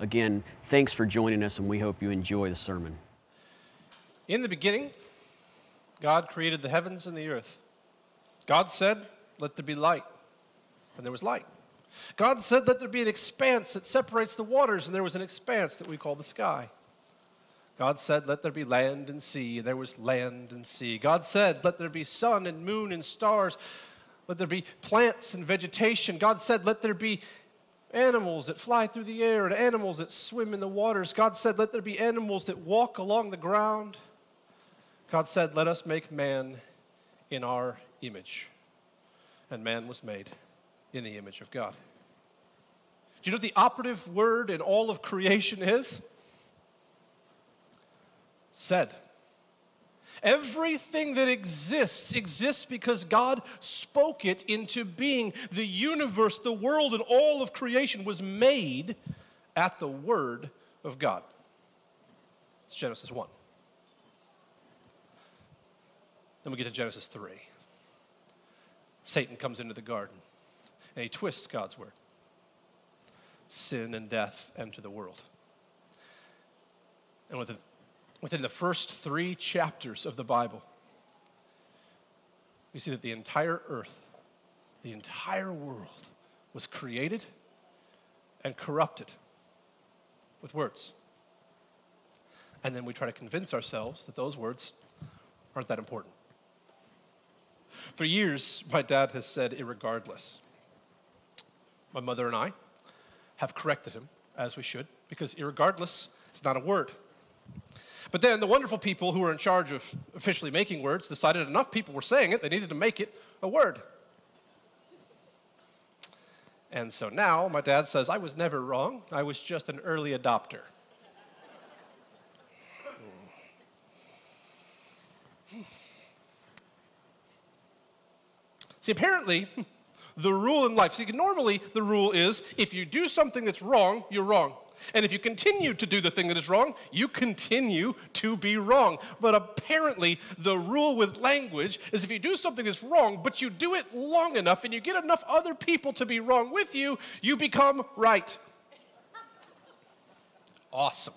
Again, thanks for joining us, and we hope you enjoy the sermon. In the beginning, God created the heavens and the earth. God said, Let there be light. And there was light. God said, Let there be an expanse that separates the waters, and there was an expanse that we call the sky. God said, Let there be land and sea, and there was land and sea. God said, Let there be sun and moon and stars. Let there be plants and vegetation. God said, Let there be animals that fly through the air and animals that swim in the waters. God said, Let there be animals that walk along the ground. God said, Let us make man in our image. And man was made in the image of God. Do you know what the operative word in all of creation is? Said. Everything that exists exists because God spoke it into being. The universe, the world, and all of creation was made at the Word of God. It's Genesis 1. Then we get to Genesis 3. Satan comes into the garden and he twists God's Word. Sin and death enter the world. And with within the first three chapters of the Bible, we see that the entire earth, the entire world, was created and corrupted with words. And then we try to convince ourselves that those words aren't that important. For years, my dad has said, irregardless. My mother and I have corrected him, as we should, because irregardless is not a word. But then the wonderful people who were in charge of officially making words decided enough people were saying it, they needed to make it a word. And so now my dad says, I was never wrong, I was just an early adopter. Hmm. See, apparently, the rule in life, see, normally the rule is if you do something that's wrong, you're wrong. And if you continue to do the thing that is wrong, you continue to be wrong. But apparently, the rule with language is if you do something that's wrong, but you do it long enough and you get enough other people to be wrong with you, you become right. Awesome.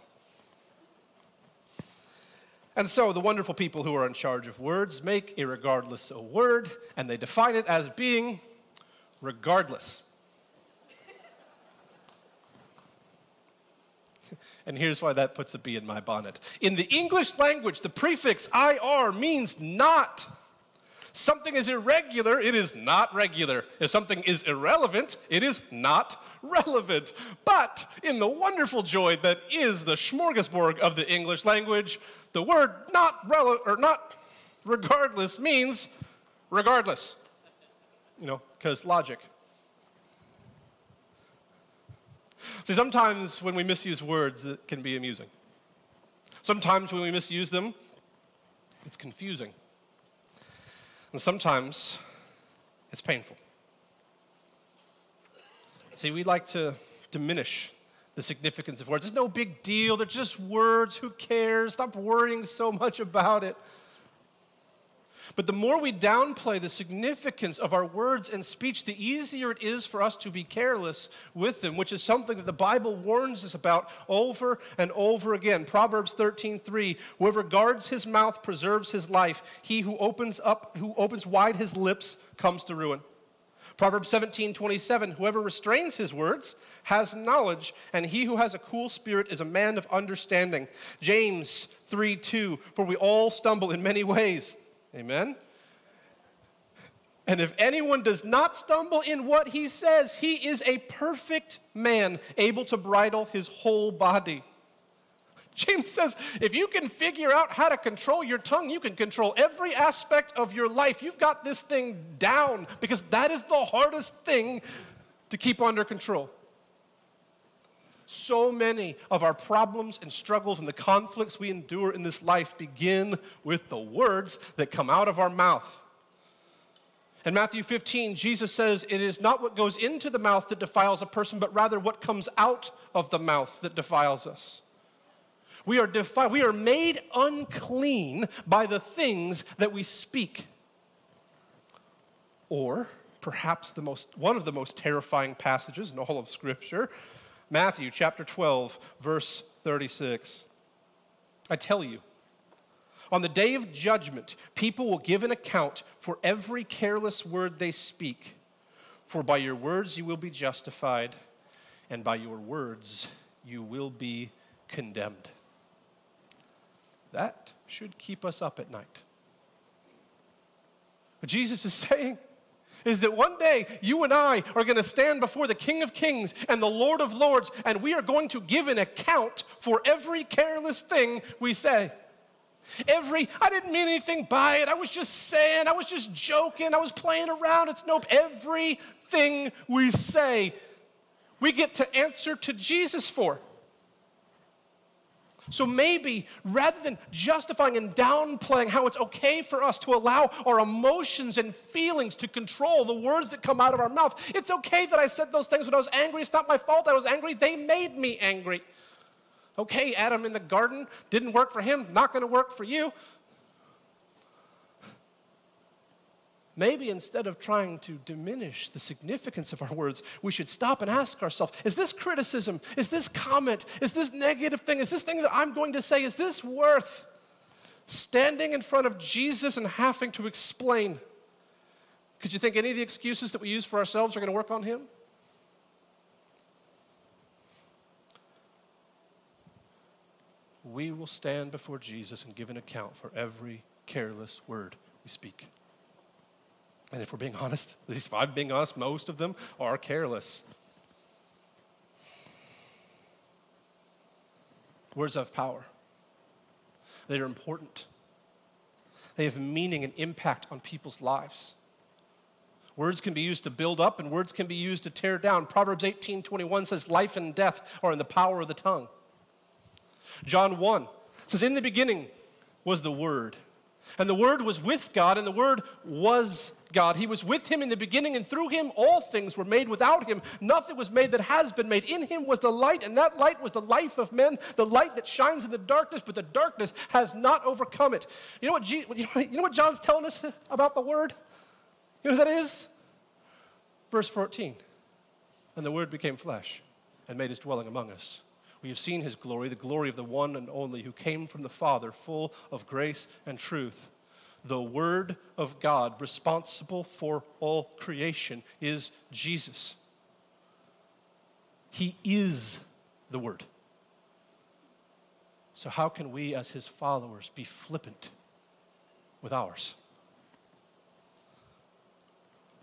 And so the wonderful people who are in charge of words make irregardless a word, and they define it as being regardless. And here's why that puts a bee in my bonnet. In the English language, the prefix IR means not. Something is irregular, it is not regular. If something is irrelevant, it is not relevant. But in the wonderful joy that is the smorgasbord of the English language, the word not rele- or not regardless means regardless. You know, because logic. See, sometimes when we misuse words, it can be amusing. Sometimes when we misuse them, it's confusing. And sometimes it's painful. See, we like to diminish the significance of words. It's no big deal. They're just words. Who cares? Stop worrying so much about it. But the more we downplay the significance of our words and speech, the easier it is for us to be careless with them, which is something that the Bible warns us about over and over again. Proverbs 13:3, whoever guards his mouth preserves his life. He who opens up who opens wide his lips comes to ruin. Proverbs 17, 27, whoever restrains his words has knowledge, and he who has a cool spirit is a man of understanding. James 3, 2, for we all stumble in many ways. Amen? And if anyone does not stumble in what he says, he is a perfect man, able to bridle his whole body. James says if you can figure out how to control your tongue, you can control every aspect of your life. You've got this thing down because that is the hardest thing to keep under control. So many of our problems and struggles and the conflicts we endure in this life begin with the words that come out of our mouth. In Matthew 15, Jesus says, It is not what goes into the mouth that defiles a person, but rather what comes out of the mouth that defiles us. We are, defi- we are made unclean by the things that we speak. Or perhaps the most, one of the most terrifying passages in all of Scripture, Matthew chapter 12, verse 36. I tell you, on the day of judgment, people will give an account for every careless word they speak. For by your words you will be justified, and by your words you will be condemned. That should keep us up at night. But Jesus is saying is that one day you and I are going to stand before the King of Kings and the Lord of Lords, and we are going to give an account for every careless thing we say. Every, I didn't mean anything by it. I was just saying, I was just joking, I was playing around. It's nope. Everything we say, we get to answer to Jesus for. So maybe rather than justifying and downplaying how it's okay for us to allow our emotions and feelings to control the words that come out of our mouth, it's okay that I said those things when I was angry. It's not my fault I was angry. They made me angry. Okay, Adam in the garden didn't work for him, not going to work for you. Maybe instead of trying to diminish the significance of our words, we should stop and ask ourselves is this criticism, is this comment, is this negative thing, is this thing that I'm going to say, is this worth standing in front of Jesus and having to explain? Could you think any of the excuses that we use for ourselves are going to work on him? we will stand before Jesus and give an account for every careless word we speak. And if we're being honest, at least if I'm being honest, most of them are careless. Words have power, they are important, they have meaning and impact on people's lives. Words can be used to build up and words can be used to tear down. Proverbs 18 21 says, Life and death are in the power of the tongue. John 1 says, In the beginning was the Word. And the Word was with God, and the Word was God. He was with Him in the beginning, and through Him all things were made. Without Him, nothing was made that has been made. In Him was the light, and that light was the life of men, the light that shines in the darkness, but the darkness has not overcome it. You know what, G- you know what John's telling us about the Word? You know what that is? Verse 14. And the Word became flesh and made His dwelling among us. We have seen his glory, the glory of the one and only who came from the Father, full of grace and truth. The Word of God, responsible for all creation, is Jesus. He is the Word. So, how can we, as his followers, be flippant with ours?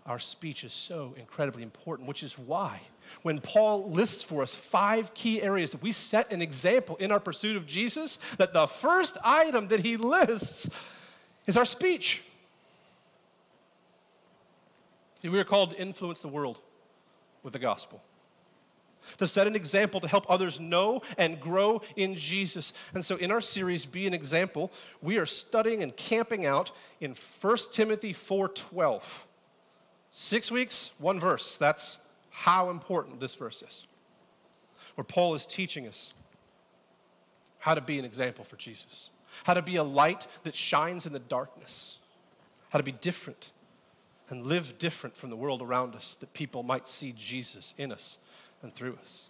Our speech is so incredibly important, which is why when Paul lists for us five key areas that we set an example in our pursuit of Jesus, that the first item that he lists is our speech. We are called to influence the world with the gospel, to set an example to help others know and grow in Jesus. And so, in our series, Be an Example, we are studying and camping out in 1 Timothy 4:12. Six weeks, one verse. That's how important this verse is. Where Paul is teaching us how to be an example for Jesus, how to be a light that shines in the darkness, how to be different and live different from the world around us, that people might see Jesus in us and through us.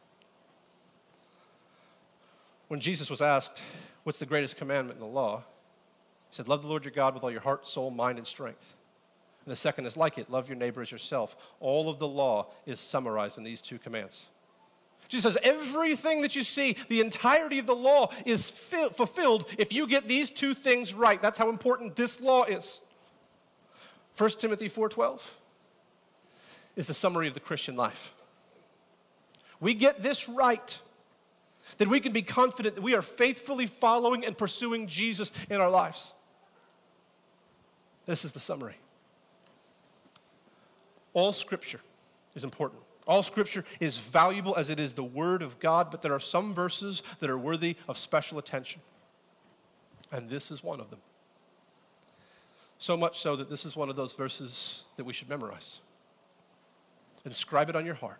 When Jesus was asked, What's the greatest commandment in the law? He said, Love the Lord your God with all your heart, soul, mind, and strength. And the second is like it love your neighbor as yourself. All of the law is summarized in these two commands. Jesus says, everything that you see, the entirety of the law is fi- fulfilled if you get these two things right. That's how important this law is. 1 Timothy 4:12 is the summary of the Christian life. We get this right, then we can be confident that we are faithfully following and pursuing Jesus in our lives. This is the summary. All scripture is important. All scripture is valuable as it is the word of God, but there are some verses that are worthy of special attention. And this is one of them. So much so that this is one of those verses that we should memorize. Inscribe it on your heart.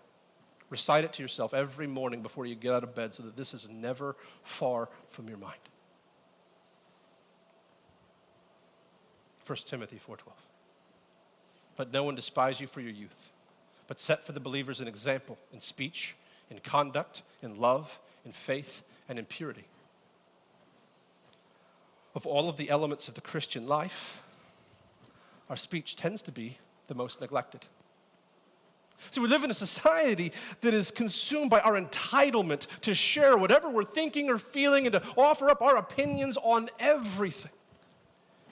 Recite it to yourself every morning before you get out of bed so that this is never far from your mind. 1 Timothy 4:12. Let no one despise you for your youth, but set for the believers an example in speech, in conduct, in love, in faith, and in purity. Of all of the elements of the Christian life, our speech tends to be the most neglected. So we live in a society that is consumed by our entitlement to share whatever we're thinking or feeling and to offer up our opinions on everything.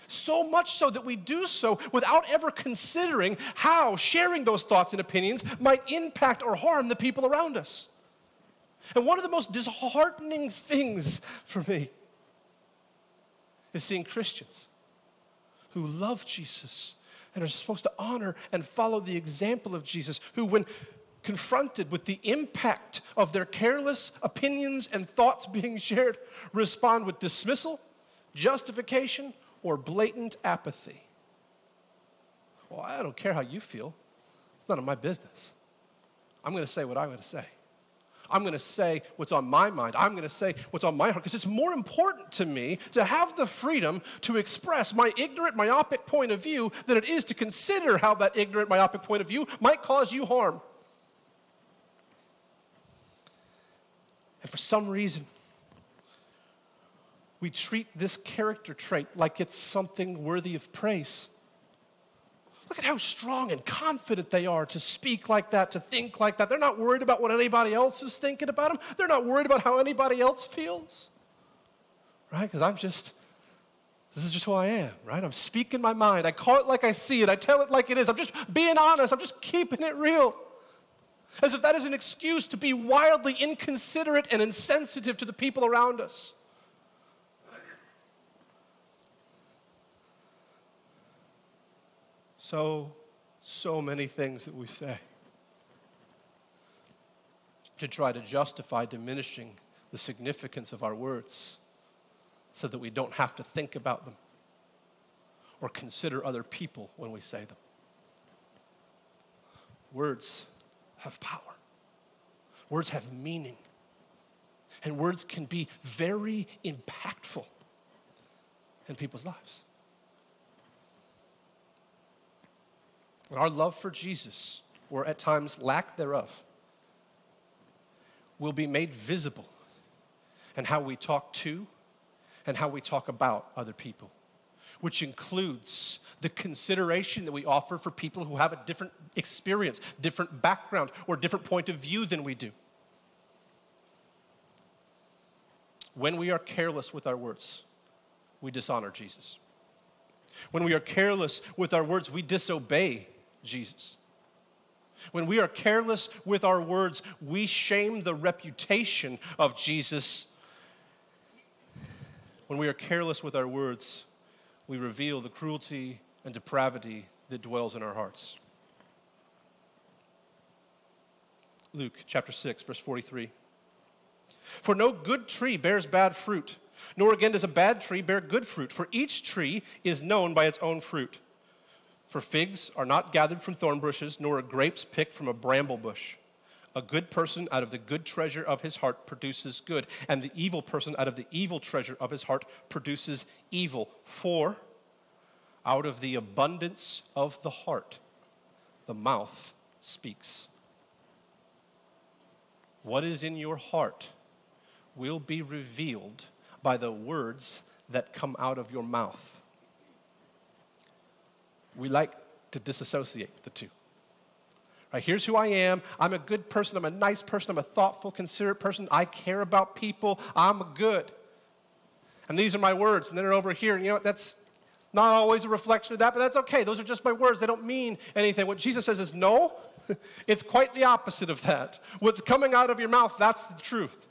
So much so that we do so without ever considering how sharing those thoughts and opinions might impact or harm the people around us. And one of the most disheartening things for me is seeing Christians who love Jesus and are supposed to honor and follow the example of Jesus, who, when confronted with the impact of their careless opinions and thoughts being shared, respond with dismissal, justification, or blatant apathy. Well, I don't care how you feel. It's none of my business. I'm going to say what I'm going to say. I'm going to say what's on my mind. I'm going to say what's on my heart because it's more important to me to have the freedom to express my ignorant, myopic point of view than it is to consider how that ignorant, myopic point of view might cause you harm. And for some reason, we treat this character trait like it's something worthy of praise. Look at how strong and confident they are to speak like that, to think like that. They're not worried about what anybody else is thinking about them. They're not worried about how anybody else feels. Right? Because I'm just, this is just who I am, right? I'm speaking my mind. I call it like I see it. I tell it like it is. I'm just being honest. I'm just keeping it real. As if that is an excuse to be wildly inconsiderate and insensitive to the people around us. So, so many things that we say to try to justify diminishing the significance of our words so that we don't have to think about them or consider other people when we say them. Words have power, words have meaning, and words can be very impactful in people's lives. And our love for Jesus, or at times lack thereof, will be made visible in how we talk to and how we talk about other people, which includes the consideration that we offer for people who have a different experience, different background, or different point of view than we do. When we are careless with our words, we dishonor Jesus. When we are careless with our words, we disobey Jesus. When we are careless with our words, we shame the reputation of Jesus. When we are careless with our words, we reveal the cruelty and depravity that dwells in our hearts. Luke chapter 6, verse 43. For no good tree bears bad fruit, nor again does a bad tree bear good fruit, for each tree is known by its own fruit. For figs are not gathered from thorn bushes, nor are grapes picked from a bramble bush. A good person out of the good treasure of his heart produces good, and the evil person out of the evil treasure of his heart produces evil. For out of the abundance of the heart, the mouth speaks. What is in your heart will be revealed by the words that come out of your mouth we like to disassociate the two. Right, here's who I am. I'm a good person. I'm a nice person. I'm a thoughtful, considerate person. I care about people. I'm good. And these are my words. And then they're over here. And you know, what? that's not always a reflection of that, but that's okay. Those are just my words. They don't mean anything. What Jesus says is no, it's quite the opposite of that. What's coming out of your mouth, that's the truth.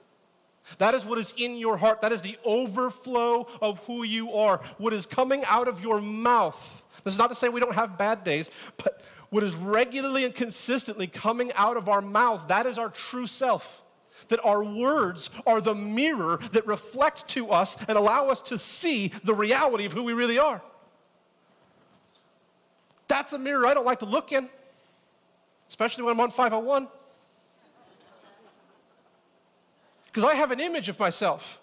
That is what is in your heart. That is the overflow of who you are. What is coming out of your mouth this is not to say we don't have bad days, but what is regularly and consistently coming out of our mouths, that is our true self. That our words are the mirror that reflect to us and allow us to see the reality of who we really are. That's a mirror I don't like to look in, especially when I'm on 501. Because I have an image of myself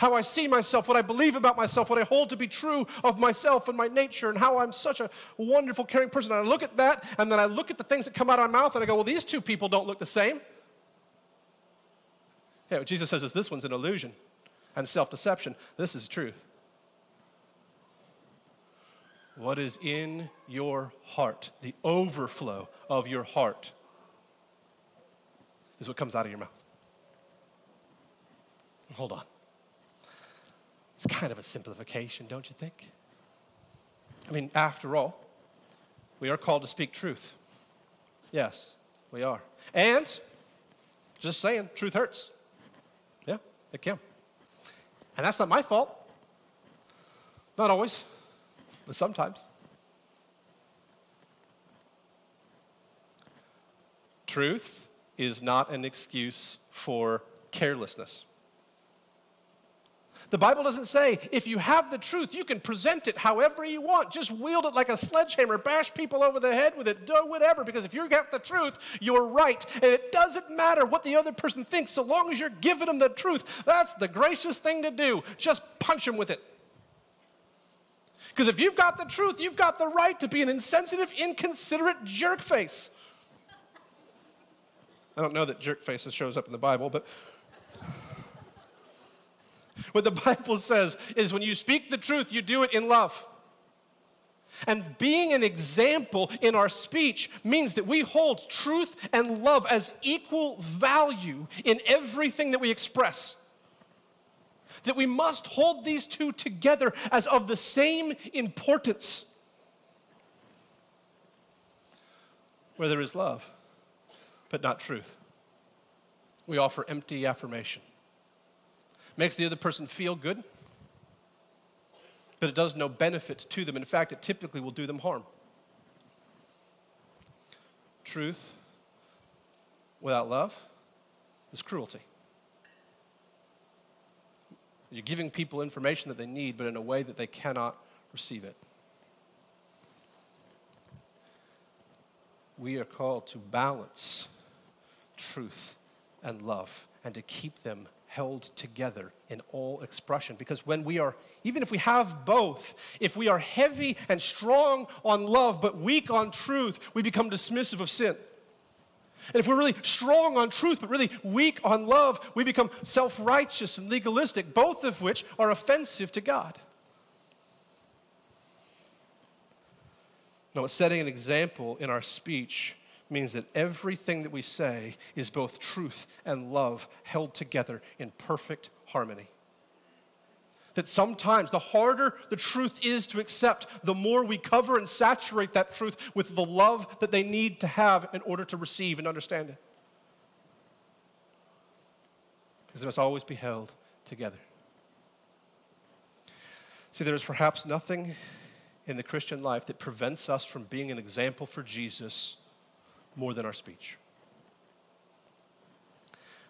how I see myself, what I believe about myself, what I hold to be true of myself and my nature, and how I'm such a wonderful, caring person. And I look at that, and then I look at the things that come out of my mouth, and I go, well, these two people don't look the same. Yeah, what Jesus says is this one's an illusion and self deception. This is truth. What is in your heart, the overflow of your heart, is what comes out of your mouth. Hold on. It's kind of a simplification, don't you think? I mean, after all, we are called to speak truth. Yes, we are. And, just saying, truth hurts. Yeah, it can. And that's not my fault. Not always, but sometimes. Truth is not an excuse for carelessness. The Bible doesn't say if you have the truth, you can present it however you want. Just wield it like a sledgehammer, bash people over the head with it, do whatever, because if you got the truth, you're right. And it doesn't matter what the other person thinks, so long as you're giving them the truth. That's the gracious thing to do. Just punch them with it. Because if you've got the truth, you've got the right to be an insensitive, inconsiderate jerk face. I don't know that jerk faces shows up in the Bible, but what the Bible says is when you speak the truth, you do it in love. And being an example in our speech means that we hold truth and love as equal value in everything that we express. That we must hold these two together as of the same importance. Where there is love, but not truth, we offer empty affirmation makes the other person feel good, but it does no benefit to them. In fact, it typically will do them harm. Truth without love is cruelty. You're giving people information that they need, but in a way that they cannot receive it. We are called to balance truth and love and to keep them held together in all expression. Because when we are, even if we have both, if we are heavy and strong on love but weak on truth, we become dismissive of sin. And if we're really strong on truth but really weak on love, we become self righteous and legalistic, both of which are offensive to God. Now, setting an example in our speech means that everything that we say is both truth and love held together in perfect harmony. That sometimes the harder the truth is to accept, the more we cover and saturate that truth with the love that they need to have in order to receive and understand it. Because it must always be held together. See, there is perhaps nothing in the Christian life that prevents us from being an example for Jesus more than our speech.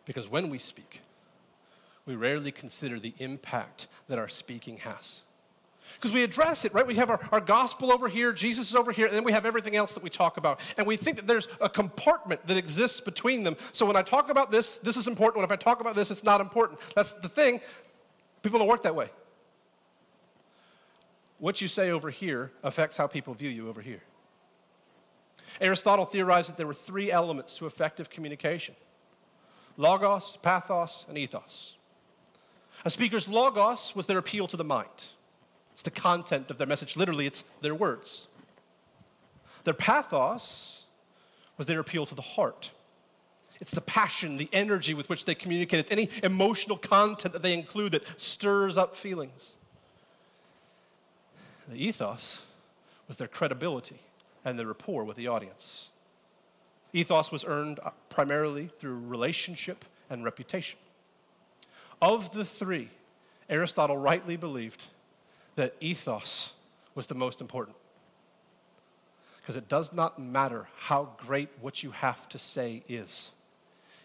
Because when we speak, we rarely consider the impact that our speaking has. Because we address it, right? We have our, our gospel over here, Jesus is over here, and then we have everything else that we talk about. And we think that there's a compartment that exists between them. So when I talk about this, this is important. When if I talk about this, it's not important. That's the thing. People don't work that way. What you say over here affects how people view you over here. Aristotle theorized that there were three elements to effective communication logos, pathos, and ethos. A speaker's logos was their appeal to the mind, it's the content of their message. Literally, it's their words. Their pathos was their appeal to the heart. It's the passion, the energy with which they communicate. It's any emotional content that they include that stirs up feelings. The ethos was their credibility and the rapport with the audience. Ethos was earned primarily through relationship and reputation. Of the three, Aristotle rightly believed that ethos was the most important. Because it does not matter how great what you have to say is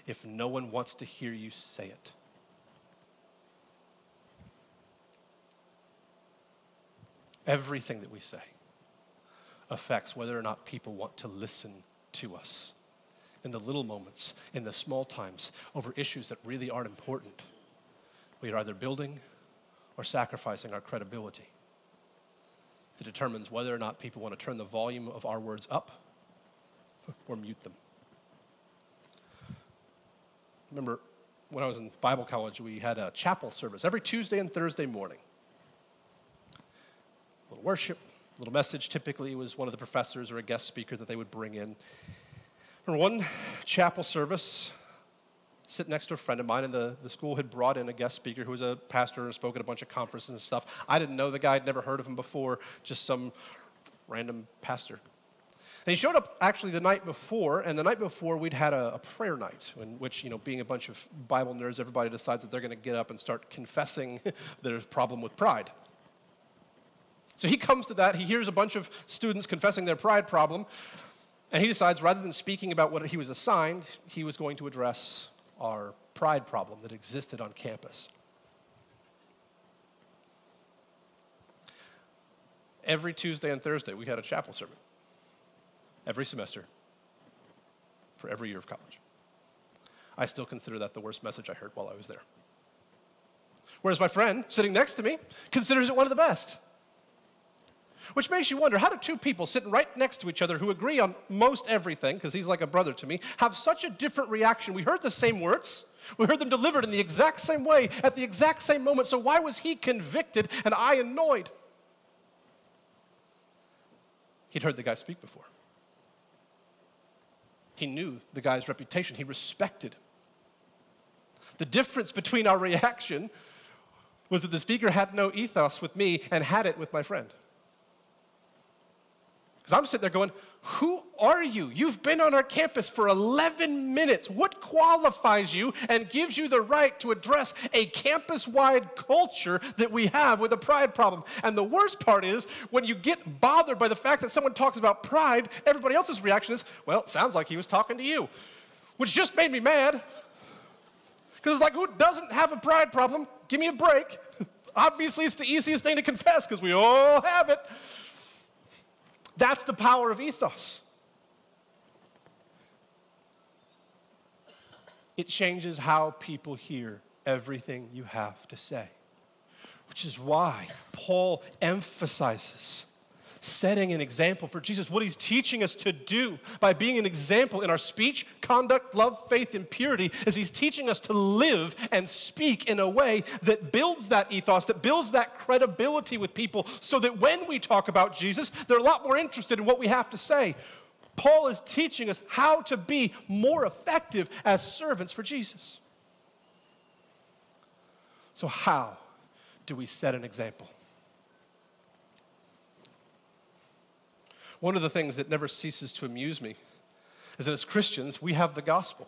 if no one wants to hear you say it. Everything that we say affects whether or not people want to listen to us in the little moments, in the small times, over issues that really aren't important. We are either building or sacrificing our credibility that determines whether or not people want to turn the volume of our words up or mute them. Remember, when I was in Bible college, we had a chapel service every Tuesday and Thursday morning. A little worship, little message. Typically, was one of the professors or a guest speaker that they would bring in. And one chapel service, sitting next to a friend of mine, and the, the school had brought in a guest speaker who was a pastor and spoke at a bunch of conferences and stuff. I didn't know the guy, I'd never heard of him before, just some random pastor. And he showed up actually the night before, and the night before we'd had a, a prayer night in which, you know, being a bunch of Bible nerds, everybody decides that they're going to get up and start confessing their problem with pride. So he comes to that, he hears a bunch of students confessing their pride problem, and he decides rather than speaking about what he was assigned, he was going to address our pride problem that existed on campus. Every Tuesday and Thursday, we had a chapel sermon. Every semester for every year of college. I still consider that the worst message I heard while I was there. Whereas my friend sitting next to me considers it one of the best. Which makes you wonder how do two people sitting right next to each other who agree on most everything, because he's like a brother to me, have such a different reaction? We heard the same words, we heard them delivered in the exact same way at the exact same moment. So why was he convicted and I annoyed? He'd heard the guy speak before. He knew the guy's reputation, he respected. The difference between our reaction was that the speaker had no ethos with me and had it with my friend. Because I'm sitting there going, Who are you? You've been on our campus for 11 minutes. What qualifies you and gives you the right to address a campus wide culture that we have with a pride problem? And the worst part is when you get bothered by the fact that someone talks about pride, everybody else's reaction is, Well, it sounds like he was talking to you, which just made me mad. Because it's like, who doesn't have a pride problem? Give me a break. Obviously, it's the easiest thing to confess because we all have it. That's the power of ethos. It changes how people hear everything you have to say, which is why Paul emphasizes setting an example for Jesus, what he's teaching us to do by being an example in our speech, conduct, love, faith, and purity, is he's teaching us to live and speak in a way that builds that ethos, that builds that credibility with people, so that when we talk about Jesus, they're a lot more interested in what we have to say. Paul is teaching us how to be more effective as servants for Jesus. So, how do we set an example? One of the things that never ceases to amuse me is that as Christians, we have the gospel.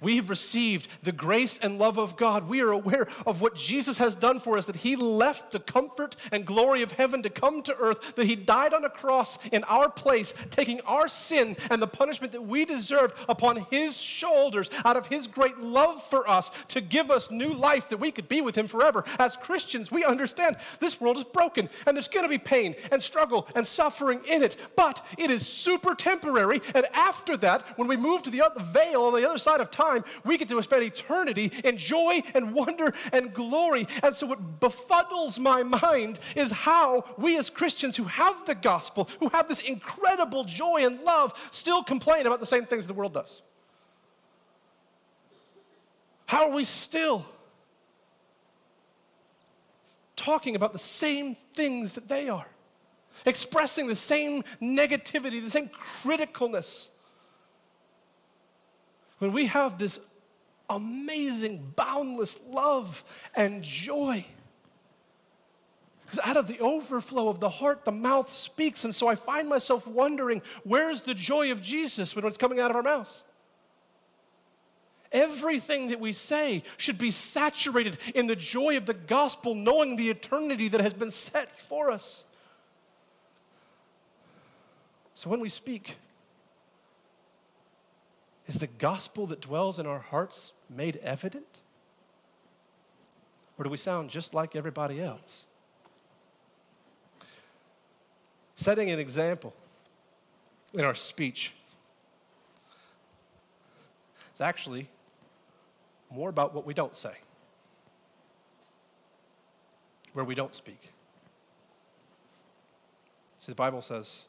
We have received the grace and love of God. We are aware of what Jesus has done for us, that He left the comfort and glory of heaven to come to earth, that He died on a cross in our place, taking our sin and the punishment that we deserved upon His shoulders out of His great love for us to give us new life that we could be with Him forever. As Christians, we understand this world is broken and there's going to be pain and struggle and suffering in it, but it is super temporary. And after that, when we move to the other veil on the other side of time, time, we get to spend eternity in joy and wonder and glory. And so, what befuddles my mind is how we as Christians who have the gospel, who have this incredible joy and love, still complain about the same things the world does. How are we still talking about the same things that they are? Expressing the same negativity, the same criticalness when we have this amazing, boundless love and joy. Because out of the overflow of the heart, the mouth speaks. And so I find myself wondering where's the joy of Jesus when it's coming out of our mouths? Everything that we say should be saturated in the joy of the gospel, knowing the eternity that has been set for us. So when we speak, is the gospel that dwells in our hearts made evident? Or do we sound just like everybody else? Setting an example in our speech is actually more about what we don't say, where we don't speak. See, the Bible says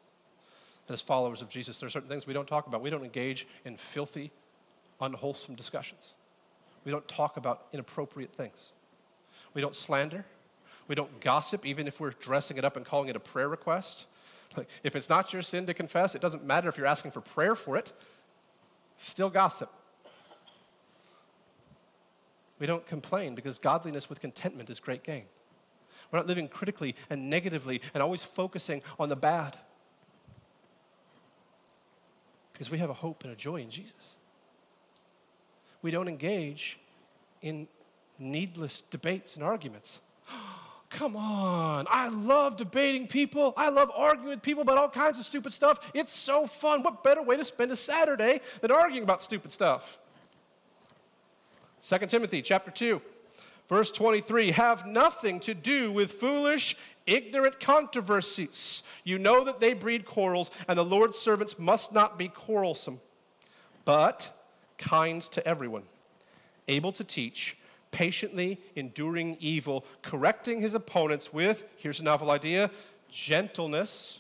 that as followers of Jesus, there are certain things we don't talk about. We don't engage in filthy, unwholesome discussions. We don't talk about inappropriate things. We don't slander. We don't gossip, even if we're dressing it up and calling it a prayer request. Like, if it's not your sin to confess, it doesn't matter if you're asking for prayer for it, still gossip. We don't complain because godliness with contentment is great gain. We're not living critically and negatively and always focusing on the bad. Because we have a hope and a joy in Jesus. We don't engage in needless debates and arguments. Come on. I love debating people. I love arguing with people about all kinds of stupid stuff. It's so fun. What better way to spend a Saturday than arguing about stupid stuff? 2 Timothy chapter 2, verse 23 have nothing to do with foolish, ignorant controversies. You know that they breed quarrels, and the Lord's servants must not be quarrelsome, but kind to everyone, able to teach patiently enduring evil, correcting his opponents with, here's a novel idea, gentleness,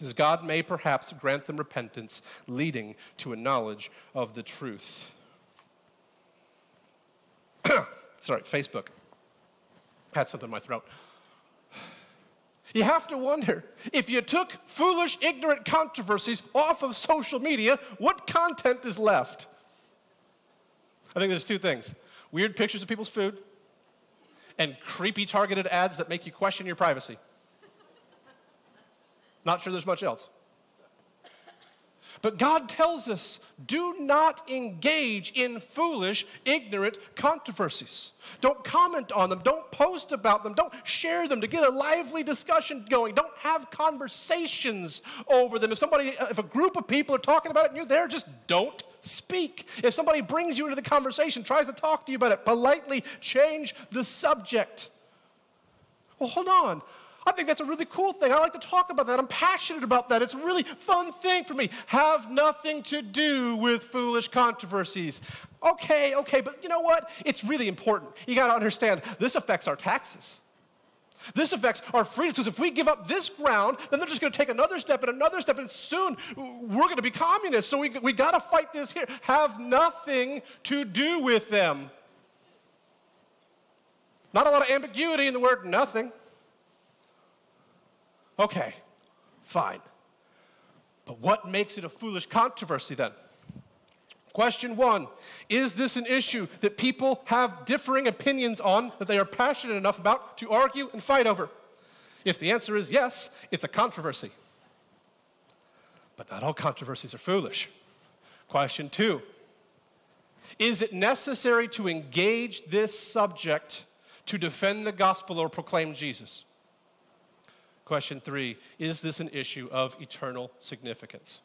as God may perhaps grant them repentance, leading to a knowledge of the truth. Sorry, Facebook. Had something in my throat. You have to wonder if you took foolish, ignorant controversies off of social media, what content is left? I think there's two things weird pictures of people's food and creepy targeted ads that make you question your privacy. Not sure there's much else. But God tells us do not engage in foolish, ignorant controversies. Don't comment on them. Don't post about them. Don't share them to get a lively discussion going. Don't have conversations over them. If somebody, uh, if a group of people are talking about it and you're there, just don't speak. If somebody brings you into the conversation, tries to talk to you about it, politely change the subject. Well, hold on. I think that's a really cool thing. I like to talk about that. I'm passionate about that. It's a really fun thing for me. Have nothing to do with foolish controversies. Okay, okay, but you know what? It's really important. You got to understand this affects our taxes. This affects our freedom because if we give up this ground, then they're just going to take another step and another step, and soon we're going to be communists. So we, we got to fight this here. Have nothing to do with them. Not a lot of ambiguity in the word nothing. Okay, fine. But what makes it a foolish controversy then? Question one Is this an issue that people have differing opinions on that they are passionate enough about to argue and fight over? If the answer is yes, it's a controversy. But not all controversies are foolish. Question two Is it necessary to engage this subject to defend the gospel or proclaim Jesus? Question three Is this an issue of eternal significance?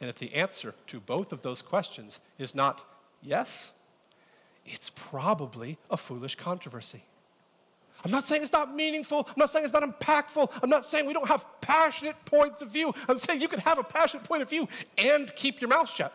And if the answer to both of those questions is not yes, it's probably a foolish controversy. I'm not saying it's not meaningful. I'm not saying it's not impactful. I'm not saying we don't have passionate points of view. I'm saying you can have a passionate point of view and keep your mouth shut.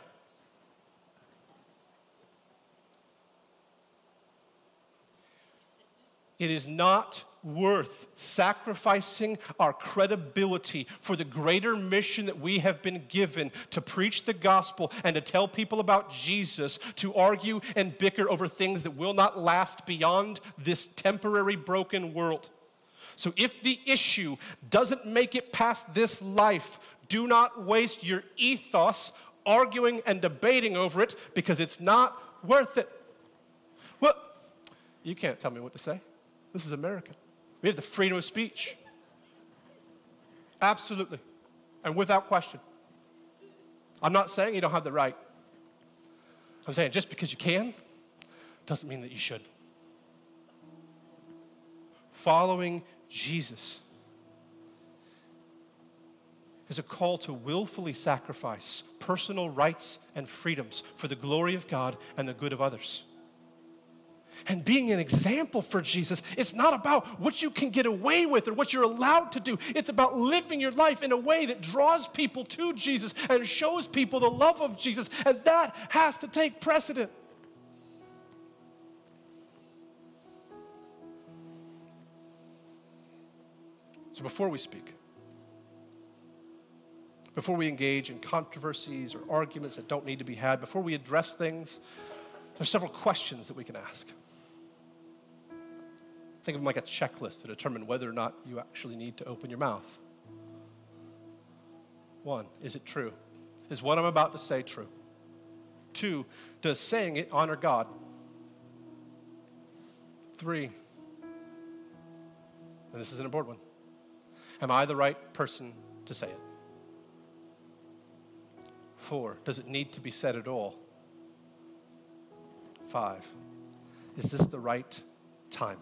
It is not worth sacrificing our credibility for the greater mission that we have been given to preach the gospel and to tell people about Jesus, to argue and bicker over things that will not last beyond this temporary broken world. So, if the issue doesn't make it past this life, do not waste your ethos arguing and debating over it because it's not worth it. Well, you can't tell me what to say. This is America. We have the freedom of speech. Absolutely. And without question. I'm not saying you don't have the right. I'm saying just because you can doesn't mean that you should. Following Jesus is a call to willfully sacrifice personal rights and freedoms for the glory of God and the good of others. And being an example for Jesus, it's not about what you can get away with or what you're allowed to do. It's about living your life in a way that draws people to Jesus and shows people the love of Jesus. And that has to take precedent. So before we speak, before we engage in controversies or arguments that don't need to be had, before we address things, there's several questions that we can ask. Think of them like a checklist to determine whether or not you actually need to open your mouth. One, is it true? Is what I'm about to say true? Two, does saying it honor God? Three, and this is an important one, am I the right person to say it? Four, does it need to be said at all? Five, is this the right time?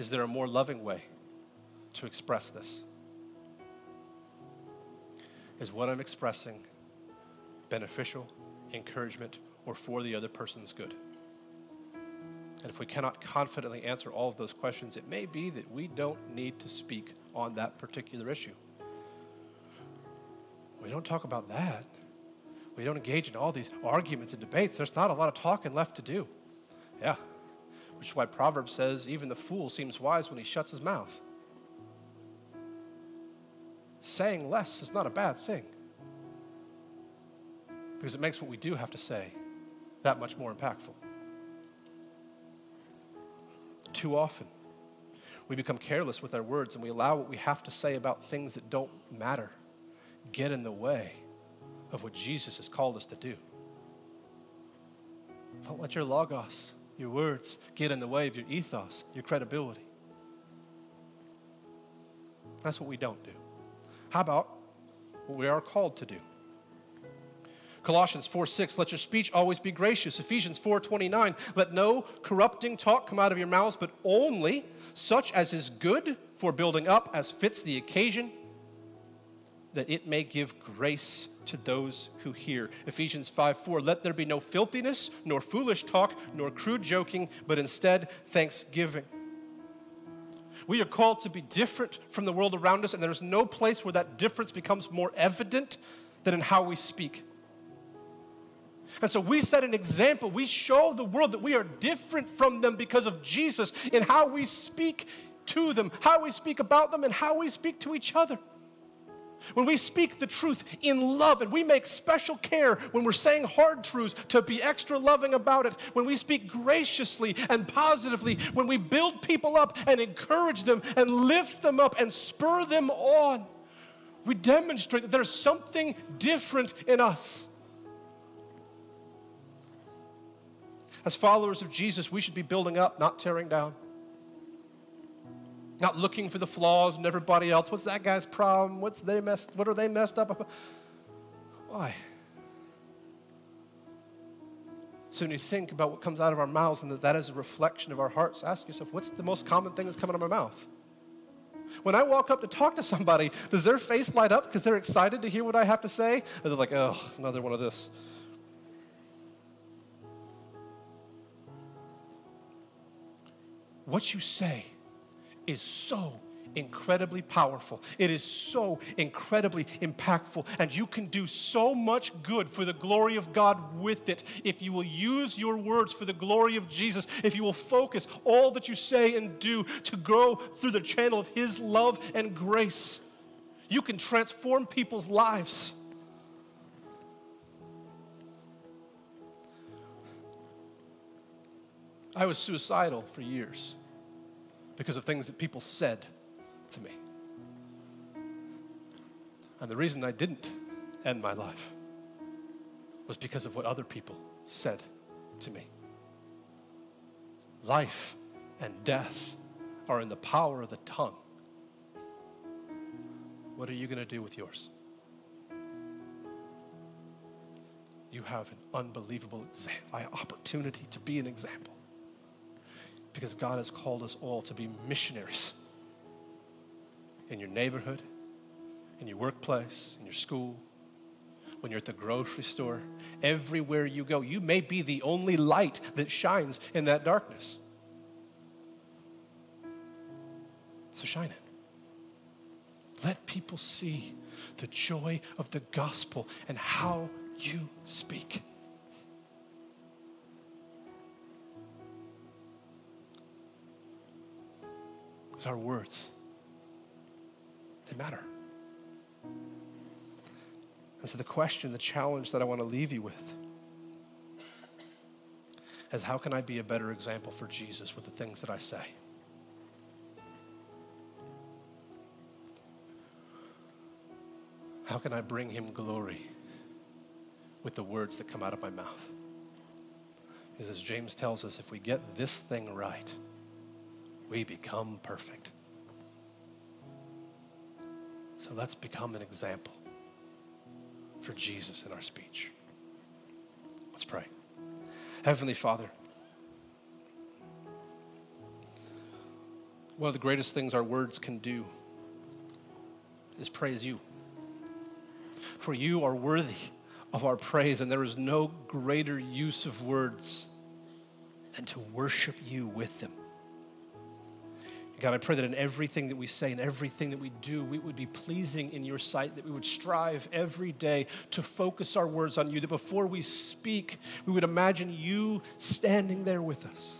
Is there a more loving way to express this? Is what I'm expressing beneficial, encouragement, or for the other person's good? And if we cannot confidently answer all of those questions, it may be that we don't need to speak on that particular issue. We don't talk about that. We don't engage in all these arguments and debates. There's not a lot of talking left to do. Yeah, which is why Proverbs says, even the fool seems wise when he shuts his mouth. Saying less is not a bad thing because it makes what we do have to say that much more impactful. Too often, we become careless with our words and we allow what we have to say about things that don't matter get in the way of what Jesus has called us to do. Don't let your logos your words get in the way of your ethos, your credibility. That's what we don't do. How about what we are called to do? Colossians 4 6, let your speech always be gracious. Ephesians 4 29, let no corrupting talk come out of your mouths, but only such as is good for building up as fits the occasion, that it may give grace to those who hear. Ephesians 5 4, let there be no filthiness, nor foolish talk, nor crude joking, but instead thanksgiving. We are called to be different from the world around us, and there's no place where that difference becomes more evident than in how we speak. And so we set an example. We show the world that we are different from them because of Jesus in how we speak to them, how we speak about them, and how we speak to each other. When we speak the truth in love and we make special care when we're saying hard truths to be extra loving about it, when we speak graciously and positively, when we build people up and encourage them and lift them up and spur them on, we demonstrate that there's something different in us. As followers of Jesus, we should be building up, not tearing down not looking for the flaws in everybody else. What's that guy's problem? What's they messed, what are they messed up? about? Why? So when you think about what comes out of our mouths and that that is a reflection of our hearts, ask yourself, what's the most common thing that's coming out of my mouth? When I walk up to talk to somebody, does their face light up because they're excited to hear what I have to say? Or they're like, oh, another one of this. What you say is so incredibly powerful. It is so incredibly impactful. And you can do so much good for the glory of God with it if you will use your words for the glory of Jesus, if you will focus all that you say and do to grow through the channel of His love and grace. You can transform people's lives. I was suicidal for years because of things that people said to me. And the reason I didn't end my life was because of what other people said to me. Life and death are in the power of the tongue. What are you going to do with yours? You have an unbelievable opportunity to be an example. Because God has called us all to be missionaries in your neighborhood, in your workplace, in your school, when you're at the grocery store, everywhere you go. You may be the only light that shines in that darkness. So shine it. Let people see the joy of the gospel and how you speak. Our words, they matter. And so, the question, the challenge that I want to leave you with is how can I be a better example for Jesus with the things that I say? How can I bring him glory with the words that come out of my mouth? Because as James tells us, if we get this thing right, we become perfect. So let's become an example for Jesus in our speech. Let's pray. Heavenly Father, one of the greatest things our words can do is praise you for you are worthy of our praise, and there is no greater use of words than to worship you with them. God, I pray that in everything that we say and everything that we do, we would be pleasing in your sight, that we would strive every day to focus our words on you, that before we speak, we would imagine you standing there with us.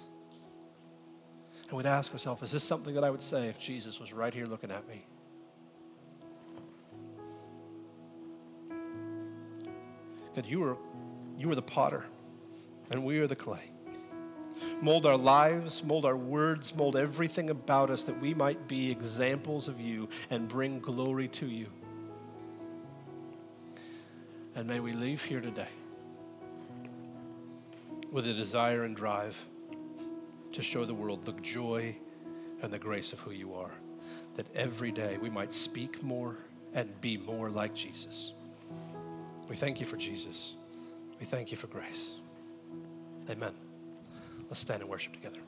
And we'd ask ourselves, is this something that I would say if Jesus was right here looking at me? that you are, you are the potter and we are the clay. Mold our lives, mold our words, mold everything about us that we might be examples of you and bring glory to you. And may we leave here today with a desire and drive to show the world the joy and the grace of who you are. That every day we might speak more and be more like Jesus. We thank you for Jesus. We thank you for grace. Amen. Let's stand and worship together.